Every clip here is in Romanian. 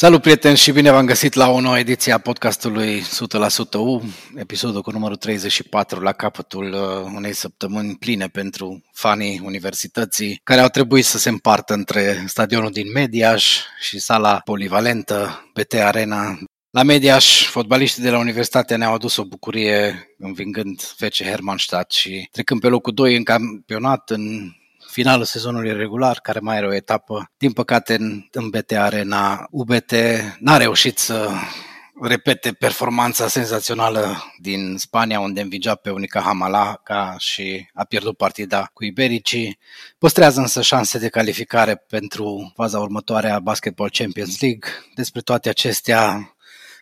Salut prieteni și bine v-am găsit la o nouă ediție a podcastului 100% U, episodul cu numărul 34 la capătul uh, unei săptămâni pline pentru fanii universității care au trebuit să se împartă între stadionul din Mediaș și sala polivalentă BT Arena. La Mediaș, fotbaliștii de la Universitatea ne-au adus o bucurie învingând FC Hermannstadt și trecând pe locul 2 în campionat în finalul sezonului regular, care mai are o etapă. Din păcate, în, în BT Arena, UBT n-a reușit să repete performanța senzațională din Spania, unde învingea pe Unica Hamalaca și a pierdut partida cu Iberici. Păstrează însă șanse de calificare pentru faza următoare a Basketball Champions League. Despre toate acestea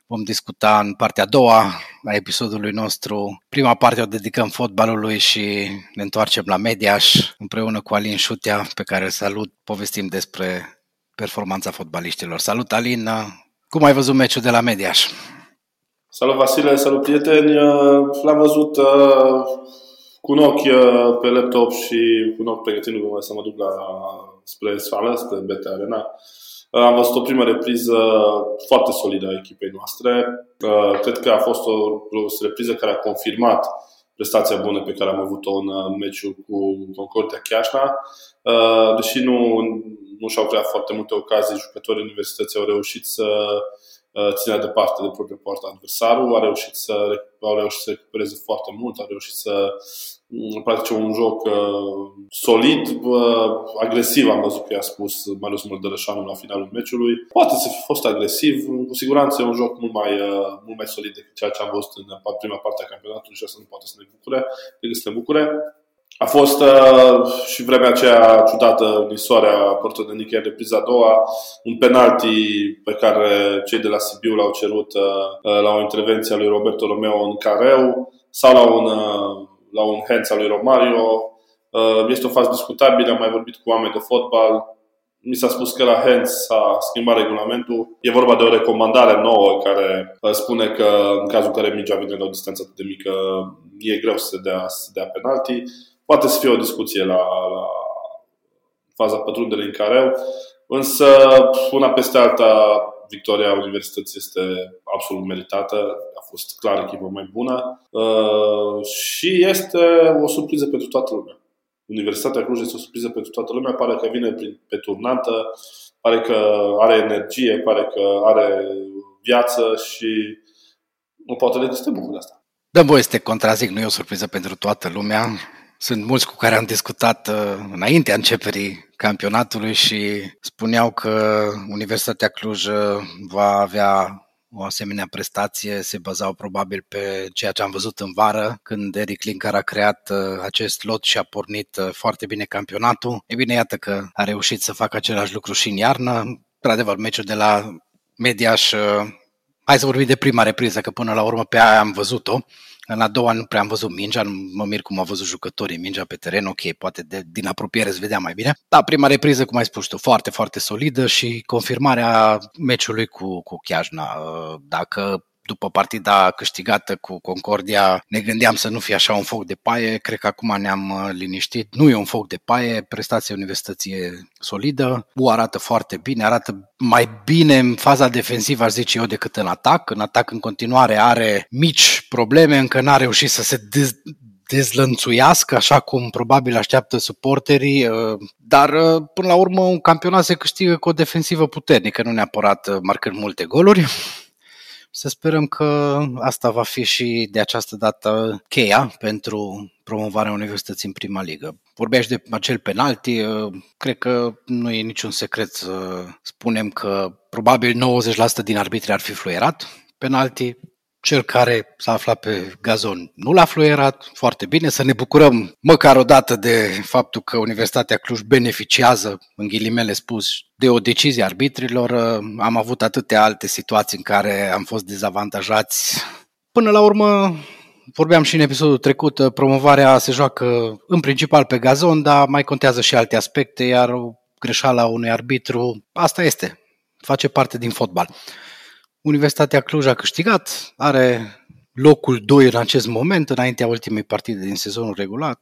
vom discuta în partea a doua a episodului nostru. Prima parte o dedicăm fotbalului și ne întoarcem la Mediaș împreună cu Alin Șutea, pe care îl salut. Povestim despre performanța fotbaliștilor. Salut, Alin! Cum ai văzut meciul de la Mediaș? Salut, Vasile! Salut, prieteni! L-am văzut uh, cu un ochi uh, pe laptop și cu un ochi pregătindu-mă să mă duc la, spre sală, spre BT Arena. Am văzut o primă repriză foarte solidă a echipei noastre. Uh, cred că a fost o, o repriză care a confirmat prestația bună pe care am avut-o în uh, meciul cu Concordia Chiașna. Uh, deși nu, nu și-au creat foarte multe ocazii, jucătorii universității au reușit să Uh, ținea departe de propria poartă adversarul, a reușit să, au reușit să recupereze foarte mult, a reușit să mm, practice un joc uh, solid, uh, agresiv, am văzut că i-a spus Marius Mărdărășanu la finalul meciului. Poate să fi fost agresiv, cu siguranță e un joc mult mai, mult mai solid decât ceea ce am văzut în prima parte a campionatului și asta nu poate să ne bucure, decât să ne bucure. A fost uh, și vremea aceea ciudată în istoria Porto de Nichia de priza a doua, un penalti pe care cei de la Sibiu l-au cerut uh, uh, la o intervenție a lui Roberto Romeo în careu sau la un, uh, la un hands al lui Romario. Uh, este o fază discutabilă, am mai vorbit cu oameni de fotbal. Mi s-a spus că la hands s-a schimbat regulamentul. E vorba de o recomandare nouă care uh, spune că în cazul în care mingea vine la o distanță atât de mică, e greu să se dea, să se dea penalti. Poate să fie o discuție la, la faza pătrundere în care însă una peste alta victoria Universității este absolut meritată, a fost clar echipa mai bună uh, și este o surpriză pentru toată lumea. Universitatea Cluj este o surpriză pentru toată lumea, pare că vine pe turnantă, pare că are energie, pare că are viață și nu poate decât să te bucuri asta. Dăm voie să te contrazic, nu e o surpriză pentru toată lumea. Sunt mulți cu care am discutat uh, înaintea începerii campionatului și spuneau că Universitatea Cluj uh, va avea o asemenea prestație se bazau probabil pe ceea ce am văzut în vară, când Eric Linkar a creat uh, acest lot și a pornit foarte bine campionatul. E bine, iată că a reușit să facă același lucru și în iarnă. Într-adevăr, meciul de la Mediaș, hai să vorbim de prima repriză, că până la urmă pe aia am văzut-o. În a doua nu prea am văzut mingea, mă mir cum au văzut jucătorii mingea pe teren, ok, poate de, din apropiere se vedea mai bine. Da, prima repriză, cum ai spus tu, foarte, foarte solidă și confirmarea meciului cu, cu Chiajna. Dacă după partida câștigată cu Concordia, ne gândeam să nu fie așa un foc de paie, cred că acum ne-am uh, liniștit. Nu e un foc de paie, prestația universității e solidă, U arată foarte bine, arată mai bine în faza defensivă, aș zice eu, decât în atac. În atac în continuare are mici probleme, încă n-a reușit să se dez- dezlănțuiască, așa cum probabil așteaptă suporterii, uh, dar uh, până la urmă un campionat se câștigă cu o defensivă puternică, nu neapărat marcând multe goluri. Să sperăm că asta va fi și de această dată cheia pentru promovarea Universității în prima ligă. Vorbești de acel penalti, uh, cred că nu e niciun secret să spunem că probabil 90% din arbitri ar fi fluierat penalti, cel care s-a aflat pe gazon nu l-a fluierat, foarte bine, să ne bucurăm măcar o dată de faptul că Universitatea Cluj beneficiază, în ghilimele spus, de o decizie arbitrilor. Am avut atâtea alte situații în care am fost dezavantajați. Până la urmă, vorbeam și în episodul trecut, promovarea se joacă în principal pe gazon, dar mai contează și alte aspecte, iar greșeala unui arbitru, asta este, face parte din fotbal. Universitatea Cluj a câștigat, are locul 2 în acest moment, înaintea ultimei partide din sezonul regulat.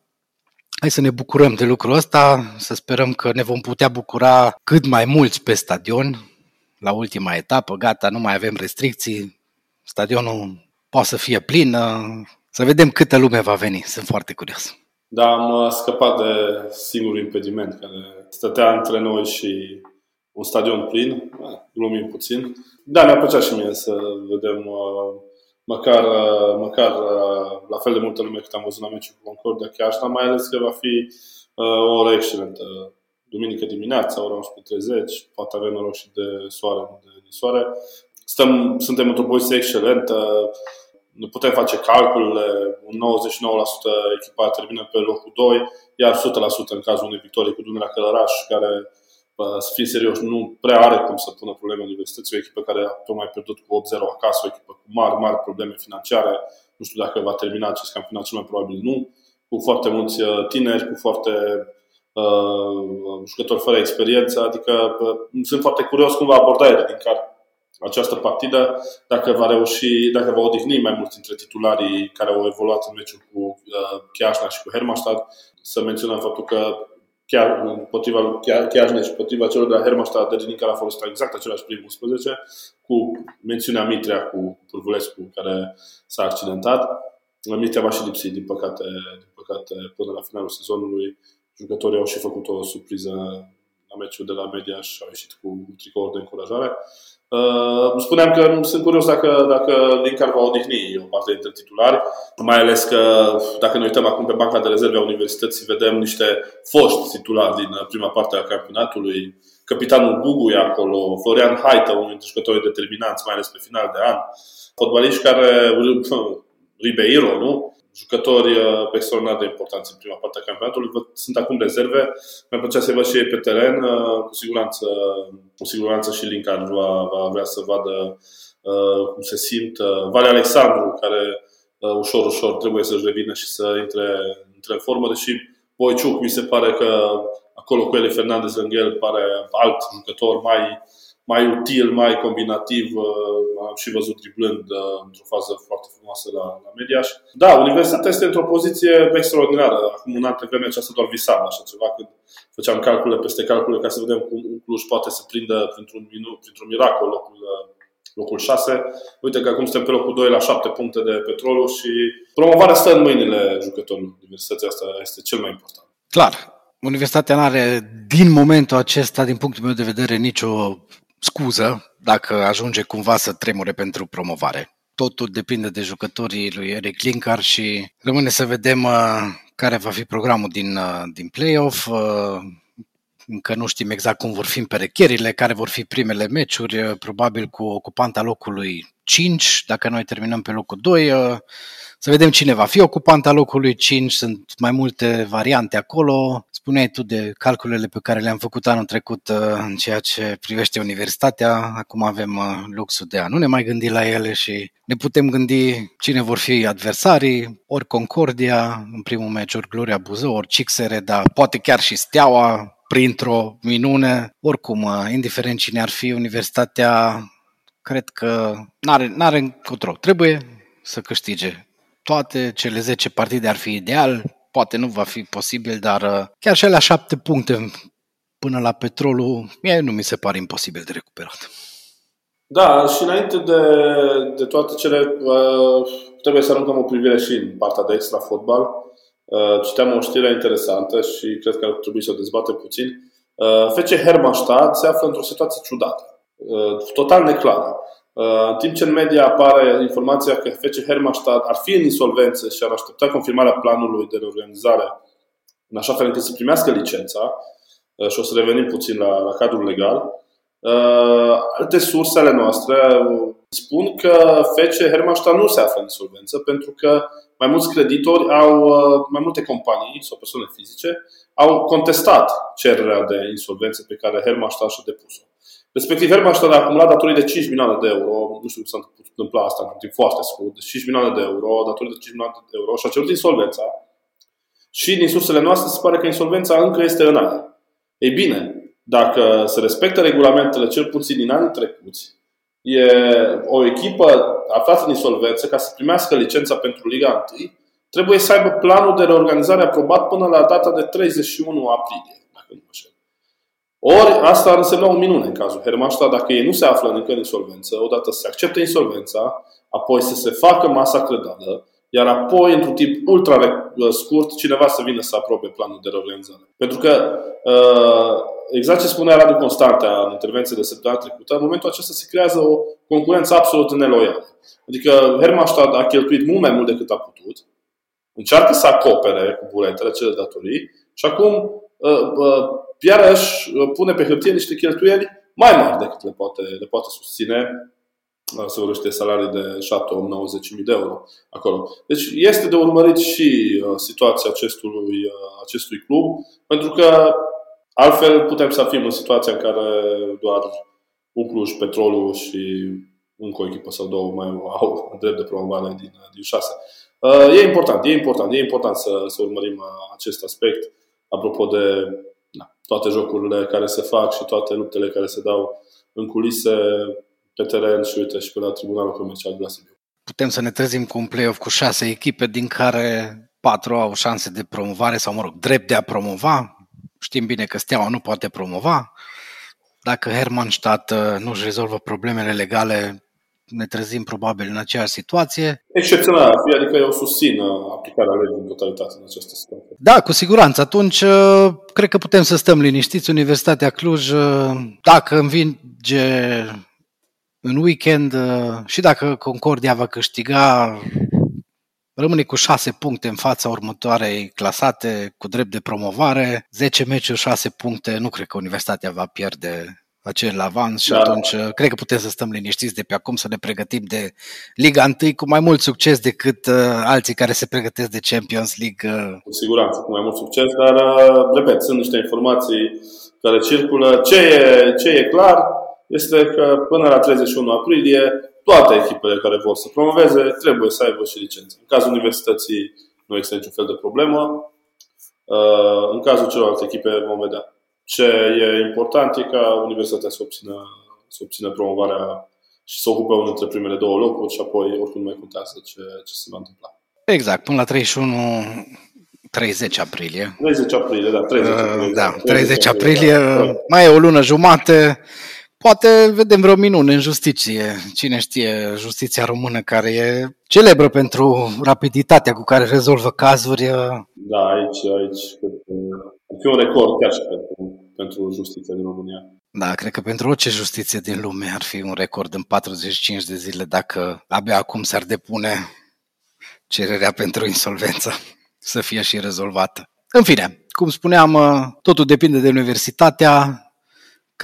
Hai să ne bucurăm de lucrul ăsta, să sperăm că ne vom putea bucura cât mai mulți pe stadion, la ultima etapă, gata, nu mai avem restricții, stadionul poate să fie plin, să vedem câtă lume va veni, sunt foarte curios. Da, am scăpat de singurul impediment care stătea între noi și un stadion plin, glumim puțin. Da, mi-a plăcea și mie să vedem uh, măcar, uh, măcar uh, la fel de multă lume cât am văzut la meciul cu Concordia chiar așa, mai ales că va fi o oră excelentă. Duminică dimineața, ora 11.30, poate avem noroc și de soare, nu de, de soare. Stăm, suntem într-o poziție excelentă, nu putem face calculele, un 99% echipa termină pe locul 2, iar 100% în cazul unei victorii cu Dunărea Călăraș, care să fie serios, nu prea are cum să pună probleme universității, o echipă care a tocmai pierdut cu 8-0 acasă, o echipă cu mari, mari probleme financiare. Nu știu dacă va termina acest campionat, cel mai probabil nu, cu foarte mulți uh, tineri, cu foarte uh, jucători fără experiență, adică uh, sunt foarte curios cum va aborda el din care această partidă, dacă va reuși, dacă va odihni mai mulți dintre titularii care au evoluat în meciul cu uh, Chiașna și cu Hermastad. Să menționăm faptul că chiar împotriva chiar, chiar și împotriva celor de la Hermastad, de care a folosit exact același prim 11, cu mențiunea Mitrea cu Purvulescu, care s-a accidentat. Mitrea va și lipsi, din păcate, din păcate, până la finalul sezonului. Jucătorii au și făcut o surpriză la meciul de la Media și au ieșit cu tricouri de încurajare. Uh, spuneam că sunt curios dacă, dacă Linkar va odihni o parte dintre titulari, mai ales că dacă ne uităm acum pe banca de rezerve a universității, vedem niște foști titulari din prima parte a campionatului. Capitanul Gugu e acolo, Florian Haită, unul dintre jucătorii determinanți, mai ales pe final de an. Fotbaliști care, Ribeiro, nu? Jucători uh, extraordinar de importanți în prima parte a campionatului. Sunt acum rezerve. Mi-ar plăcea să văd și ei pe teren. Uh, cu siguranță, cu siguranță și Lincoln va, va vrea să vadă uh, cum se simt. Vale Alexandru, care ușor, ușor trebuie să-și revină și să intre, intre în formă, deși Boiciuc mi se pare că acolo cu Eli Fernandez lângă el pare alt jucător mai mai util, mai combinativ. Uh, am și văzut driblând uh, într-o fază foarte frumoasă la, la Mediaș. Da, Universitatea este într-o poziție extraordinară. Acum un an de vreme aceasta doar visam așa ceva, când făceam calcule peste calcule ca să vedem cum Cluj poate să prindă printr-un, minut, printr-un miracol locul, uh, locul 6. Uite că acum suntem pe locul 2 la 7 puncte de petrolul și promovarea stă în mâinile jucătorilor. Universitatea asta este cel mai important. Clar, Universitatea nu are, din momentul acesta, din punctul meu de vedere, nicio scuză dacă ajunge cumva să tremure pentru promovare. Totul depinde de jucătorii lui Eric Linkar și rămâne să vedem uh, care va fi programul din, uh, din play-off. Uh, încă nu știm exact cum vor fi împerecherile, care vor fi primele meciuri, probabil cu ocupanta locului 5, dacă noi terminăm pe locul 2. Să vedem cine va fi ocupanta locului 5, sunt mai multe variante acolo. Spuneai tu de calculele pe care le-am făcut anul trecut uh, în ceea ce privește universitatea. Acum avem uh, luxul de a nu ne mai gândi la ele și ne putem gândi cine vor fi adversarii, ori Concordia în primul meci, ori Gloria Buzău, ori Cixere, dar poate chiar și Steaua printr-o minune. Oricum, uh, indiferent cine ar fi, universitatea cred că n-are, n-are încotro. Trebuie să câștige toate cele 10 partide ar fi ideal, poate nu va fi posibil, dar uh, chiar și alea șapte puncte până la petrolul, mie nu mi se pare imposibil de recuperat. Da, și înainte de, de toate cele, uh, trebuie să aruncăm o privire și în partea de extra fotbal. Uh, citeam o știre interesantă și cred că ar trebui să o dezbatem puțin. FC Hermannstadt se află într-o situație ciudată, total neclară. Uh, în timp ce în media apare informația că FC Hermannstadt ar fi în insolvență și ar aștepta confirmarea planului de reorganizare în așa fel încât să primească licența, uh, și o să revenim puțin la, la cadrul legal, uh, alte surse ale noastre spun că FC Hermannstadt nu se află în insolvență pentru că mai mulți creditori au, mai multe companii sau persoane fizice au contestat cererea de insolvență pe care Hermannstadt și-a depus-o. Respectiv, Hermannstadt a acumulat datorii de 5 milioane de euro, nu știu cum s-a întâmplat asta într-un timp foarte scurt, de 5 milioane de euro, datorii de 5 milioane de euro și a cerut insolvența. Și din sursele noastre se pare că insolvența încă este în aer. Ei bine, dacă se respectă regulamentele cel puțin din anii trecuți, e o echipă aflată în insolvență ca să primească licența pentru Liga 1, trebuie să aibă planul de reorganizare aprobat până la data de 31 aprilie, dacă nu mă Ori asta ar însemna o minune în cazul Hermannstadt dacă ei nu se află încă în insolvență, odată să se accepte insolvența, apoi să se facă masa credală, iar apoi, într-un timp ultra scurt, cineva să vină să aprobe planul de reorganizare. Pentru că, uh, exact ce spunea Radu Constantea în intervenție de săptămâna trecută, în momentul acesta se creează o concurență absolut neloială. Adică Hermannstadt a cheltuit mult mai mult decât a putut, încearcă să acopere cu buletele cele datorii și acum uh, uh, iarăși pune pe hârtie niște cheltuieli mai mari decât le poate, le poate susține se vorbește salarii de 7, 8, 90 de euro acolo. Deci este de urmărit și uh, situația acestui, uh, acestui club, pentru că altfel putem să fim în situația în care doar un Cluj, Petrolul și încă o echipă sau două mai au drept de promovare din, din șase. Uh, e important, e important, e important să, să urmărim acest aspect apropo de na, toate jocurile care se fac și toate luptele care se dau în culise pe teren și uite și pe la Tribunalul Comercial de la Sibiu. Putem să ne trezim cu un play-off cu șase echipe, din care patru au șanse de promovare sau, mă rog, drept de a promova. Știm bine că Steaua nu poate promova. Dacă Hermannstadt uh, nu își rezolvă problemele legale, ne trezim probabil în aceeași situație. Excepțional adică eu susțin uh, aplicarea legii în totalitate în această situație. Da, cu siguranță. Atunci, uh, cred că putem să stăm liniștiți. Universitatea Cluj, dacă învinge în weekend uh, și dacă Concordia va câștiga, rămâne cu 6 puncte în fața următoarei clasate, cu drept de promovare, 10 meciuri, 6 puncte, nu cred că Universitatea va pierde acel avans și da. atunci uh, cred că putem să stăm liniștiți de pe acum să ne pregătim de Liga 1 cu mai mult succes decât uh, alții care se pregătesc de Champions League. Uh. Cu siguranță, cu mai mult succes, dar, uh, repet, sunt niște informații care circulă. Ce e, ce e clar este că până la 31 aprilie toate echipele care vor să promoveze trebuie să aibă și licență. În cazul universității nu există niciun fel de problemă. Uh, în cazul celorlalte echipe vom vedea. Ce e important e ca universitatea să obțină, să obțină promovarea și să ocupe unul dintre primele două locuri și apoi oricum nu mai contează ce, ce se va întâmpla. Exact, până la 31 30 aprilie. 30 aprilie, da. 30 uh, aprilie, uh, da, 30, 30 aprilie. aprilie da. Mai e o lună jumate. Poate vedem vreo minune în justiție. Cine știe, justiția română care e celebră pentru rapiditatea cu care rezolvă cazuri. Da, aici, aici ar fi un record chiar și pentru, pentru justiția din România. Da, cred că pentru orice justiție din lume ar fi un record în 45 de zile dacă abia acum s-ar depune cererea pentru insolvență să fie și rezolvată. În fine, cum spuneam, totul depinde de universitatea,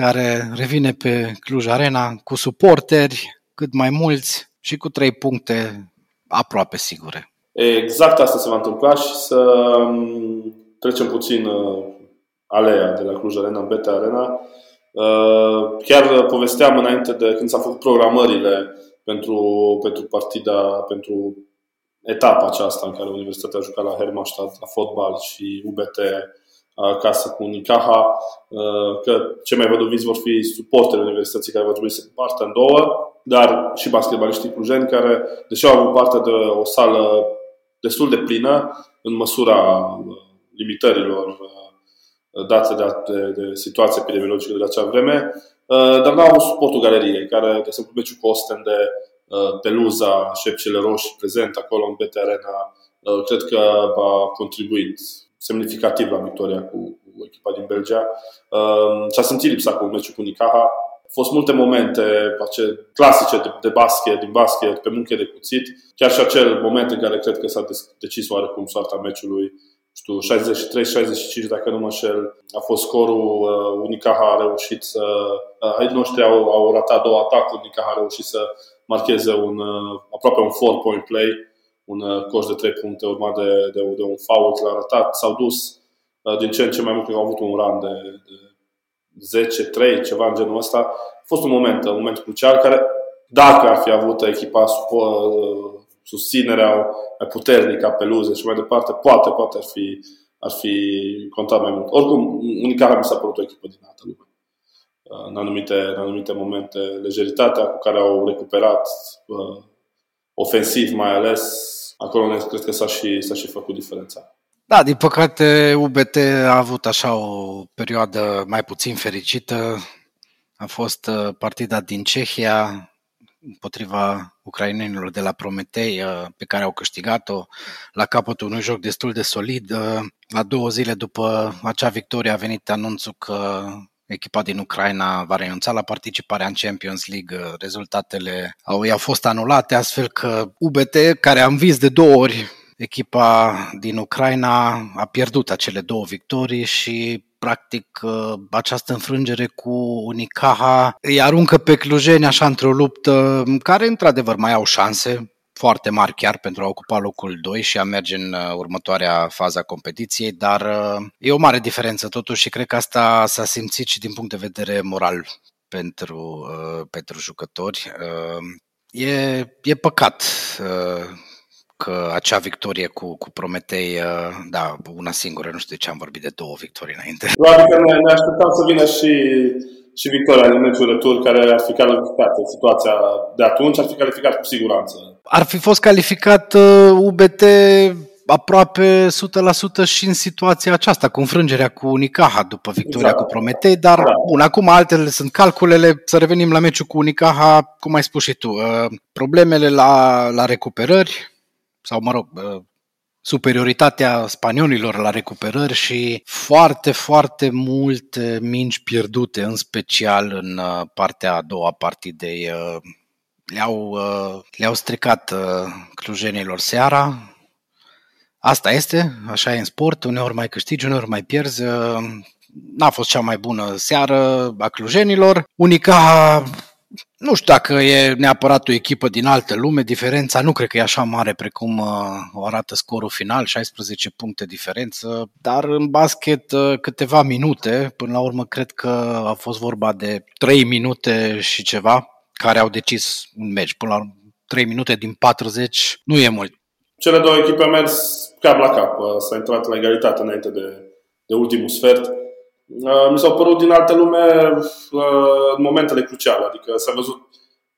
care revine pe Cluj Arena cu suporteri cât mai mulți și cu trei puncte aproape sigure. Exact asta se va întâmpla și să um, trecem puțin uh, alea de la Cluj Arena în Beta Arena. Uh, chiar povesteam înainte de când s-au făcut programările pentru, pentru partida, pentru etapa aceasta în care Universitatea a jucat la Hermannstadt, la fotbal și UBT acasă cu Unicaha, uh, că cei mai văduviți vor fi suportele universității care vor trebui să partă în două, dar și basketbaliștii clujeni care, deși au avut parte de o sală destul de plină, în măsura uh, limitărilor uh, date de, de, de situația epidemiologică de acea vreme, dar nu au avut suportul galeriei, care, de exemplu, meciul cu Ostende, Peluza, șepcele roșii prezent acolo în BT Arena, cred că a contribuit semnificativ la victoria cu, cu echipa din Belgia. Uh, și-a simțit lipsa cu meciul cu Nicaha. Au fost multe momente ace, clasice de, de basket, din basket, pe munche de cuțit. Chiar și acel moment în care cred că s-a decis oarecum soarta meciului știu, 63-65, dacă nu mă șel, a fost scorul. Uh, Unicaha a reușit să... Uh, ai noștri au, au ratat două atacuri, Unicaha a reușit să marcheze un, uh, aproape un four-point play un uh, coș de 3 puncte urmat de, de, de un foul clar arătat. S-au dus uh, din ce în ce mai mult, că au avut un run de, de 10-3, ceva în genul ăsta. A fost un moment, un moment crucial care, dacă ar fi avut echipa uh, susținerea mai puternică a peluze și mai departe, poate, poate ar fi, ar fi contat mai mult. Oricum, Unicara mi s-a părut o echipă din altă lume. În anumite, în anumite momente, lejeritatea cu care au recuperat, ofensiv mai ales, acolo ne cred că s-a și, s-a și făcut diferența. Da, din păcate UBT a avut așa o perioadă mai puțin fericită. A fost uh, partida din Cehia împotriva ucrainenilor de la Prometei uh, pe care au câștigat-o la capătul unui joc destul de solid. Uh, la două zile după acea victorie a venit anunțul că echipa din Ucraina va renunța la participarea în Champions League. Rezultatele au, i-au fost anulate, astfel că UBT, care a învins de două ori echipa din Ucraina a pierdut acele două victorii și practic această înfrângere cu Unicaha îi aruncă pe clujeni așa într-o luptă care într-adevăr mai au șanse foarte mari chiar pentru a ocupa locul 2 și a merge în uh, următoarea fază a competiției, dar uh, e o mare diferență totuși și cred că asta s-a simțit și din punct de vedere moral pentru, uh, pentru jucători. E, e păcat că acea victorie cu, cu Prometei, da, una singură, nu știu de ce am vorbit de două victorii înainte. Probabil că ne, ne așteptam să vină și și victoria din meciul retur care ar fi calificat în situația de atunci, ar fi calificat cu siguranță. Ar fi fost calificat uh, UBT aproape 100% și în situația aceasta, cu înfrângerea cu Unicaha după victoria exact. cu Prometei, dar da. bun, acum altele sunt calculele. Să revenim la meciul cu Unicaha, cum ai spus și tu, uh, problemele la, la recuperări, sau mă rog, uh, superioritatea spaniolilor la recuperări și foarte, foarte multe mingi pierdute, în special în uh, partea a doua partidei. Uh, le-au, uh, le-au stricat clujenilor seara. Asta este, așa e în sport, uneori mai câștigi, uneori mai pierzi. N-a fost cea mai bună seară a clujenilor. Unica nu știu dacă e neapărat o echipă din altă lume, diferența nu cred că e așa mare precum uh, o arată scorul final, 16 puncte diferență, dar în basket uh, câteva minute, până la urmă cred că a fost vorba de 3 minute și ceva care au decis un meci. Până la urmă, 3 minute din 40 nu e mult. Cele două echipe au mers cap la cap. Uh, s-a intrat la egalitate înainte de, de ultimul sfert Uh, mi s-au părut din alte lume uh, în momentele cruciale. Adică s-a văzut,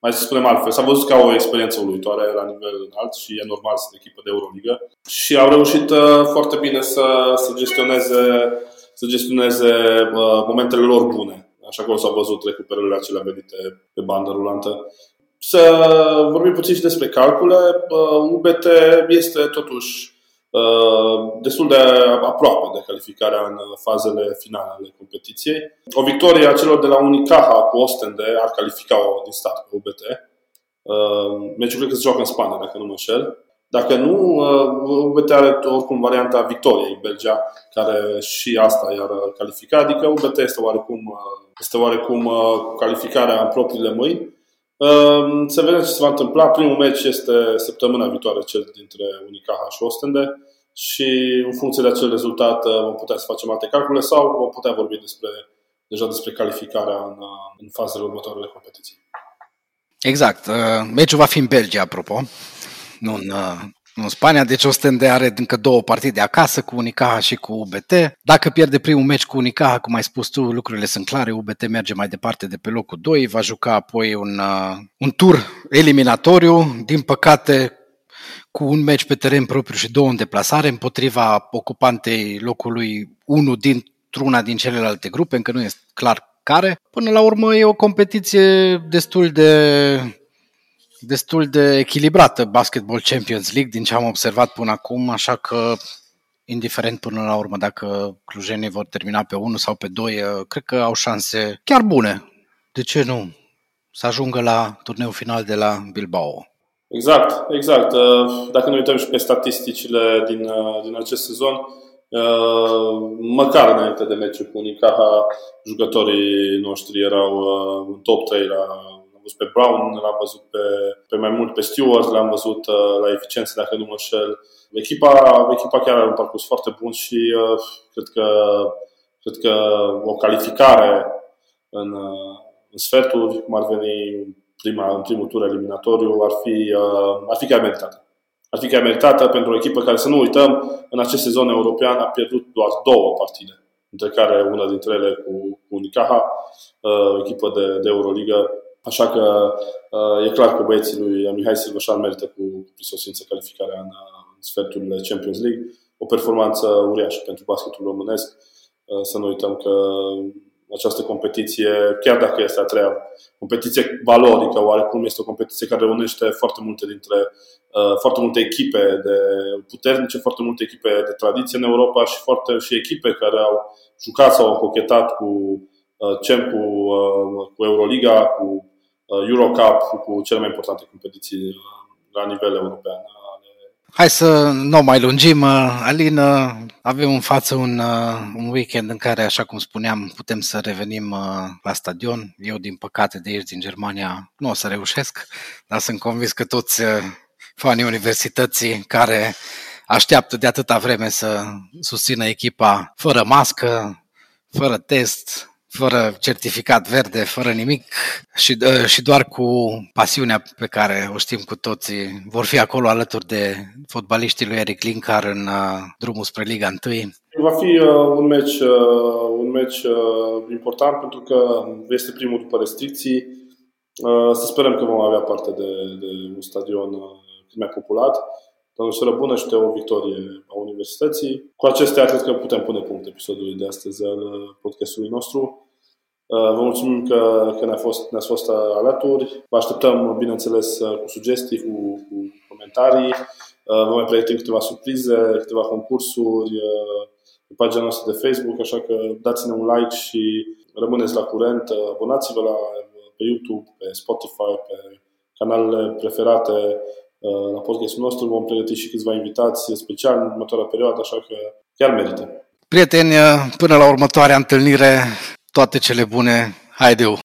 mai să spunem altfel, s-a văzut ca o experiență uluitoare la nivel înalt și e normal să echipă de Euroliga. Și au reușit uh, foarte bine să, să gestioneze, să gestioneze momentele lor bune. Așa cum s-au văzut recuperările acelea venite pe bandă rulantă. Să vorbim puțin și despre calcule. UBT este totuși Uh, destul de aproape de calificarea în fazele finale ale competiției. O victorie a celor de la Unicaja cu Ostende ar califica-o din start pe UBT. Uh, meciul cred că se joacă în Spania, dacă nu mă înșel. Dacă nu, UBT uh, are oricum varianta victoriei Belgia, care și asta i-ar califica, adică UBT este oarecum, este oarecum calificarea în propriile mâini. Ehm, să vedem ce se va întâmpla. Primul meci este săptămâna viitoare, cel dintre Unicaja și Ostende și în funcție de acel rezultat eh, vom putea să facem alte calcule sau vom putea vorbi despre, deja despre calificarea în, eh, în fazele următoare de competiții. Exact. Eh, meciul va fi în Belgia, apropo, nu în, în Spania, deci Ostende are încă două partide acasă cu Unicaja și cu UBT. Dacă pierde primul meci cu Unicaja, cum ai spus tu, lucrurile sunt clare, UBT merge mai departe de pe locul 2, va juca apoi un, uh, un tur eliminatoriu, din păcate cu un meci pe teren propriu și două în deplasare împotriva ocupantei locului 1 dintr-una din celelalte grupe, încă nu este clar care. Până la urmă e o competiție destul de destul de echilibrată Basketball Champions League din ce am observat până acum, așa că indiferent până la urmă dacă clujenii vor termina pe 1 sau pe 2, uh, cred că au șanse chiar bune. De ce nu? Să ajungă la turneul final de la Bilbao. Exact, exact. Uh, dacă ne uităm și pe statisticile din, uh, din acest sezon, măcar înainte de meciul cu Unicaja, jucătorii noștri erau în top 3 la văzut pe Brown, l-am văzut pe, pe mai mult pe Stewart, l-am văzut uh, la eficiență, dacă nu mă șel. Echipa, echipa chiar are un parcurs foarte bun și uh, cred, că, cred că o calificare în, uh, în sferturi, cum ar veni prima, în primul tur eliminatoriu, ar fi, uh, ar fi chiar meritată. Ar fi chiar meritată pentru o echipă care, să nu uităm, în acest sezon european a pierdut doar două partide între care una dintre ele cu, cu Unicaja, uh, echipă de, de Euroliga, Așa că uh, e clar că băieții lui Mihai Silvășan merită cu prisosință calificarea în, uh, în sferturile Champions League. o performanță uriașă pentru basketul românesc. Să nu uităm că această competiție, chiar dacă este a treia competiție valorică, oarecum este o competiție care reunește foarte multe dintre uh, foarte multe echipe de puternice, foarte multe echipe de tradiție în Europa și foarte și echipe care au jucat sau au cochetat cu uh, CEM, cu, uh, cu Euroliga, cu Eurocup, cu cele mai importante competiții la nivel european. Hai să nu mai lungim. Alin, avem în față un, un weekend în care, așa cum spuneam, putem să revenim la stadion. Eu, din păcate, de aici, din Germania, nu o să reușesc, dar sunt convins că toți fanii universității care așteaptă de atâta vreme să susțină echipa fără mască, fără test, fără certificat verde, fără nimic și, uh, și doar cu pasiunea pe care o știm cu toții. Vor fi acolo alături de fotbaliștii lui Eric Linkar în uh, drumul spre Liga 1. Va fi uh, un meci, uh, un meci uh, important pentru că este primul după restricții. Uh, să sperăm că vom avea parte de, de un stadion uh, cât mai populat dar o seară bună și de o victorie a Universității. Cu acestea, cred că putem pune punct episodului de astăzi al uh, podcastului nostru. Uh, vă mulțumim că, că ne-a fost, ne-ați fost alături. Vă așteptăm, bineînțeles, uh, cu sugestii, cu, cu comentarii. Vă mai pregătim câteva surprize, câteva concursuri pe pagina noastră de Facebook, așa că dați-ne un like și rămâneți la curent. Abonați-vă la, pe YouTube, pe Spotify, pe canalele preferate la podcastul nostru. Vom pregăti și câțiva invitați speciali în următoarea perioadă, așa că chiar merită. Prieteni, până la următoarea întâlnire, toate cele bune. Haideu!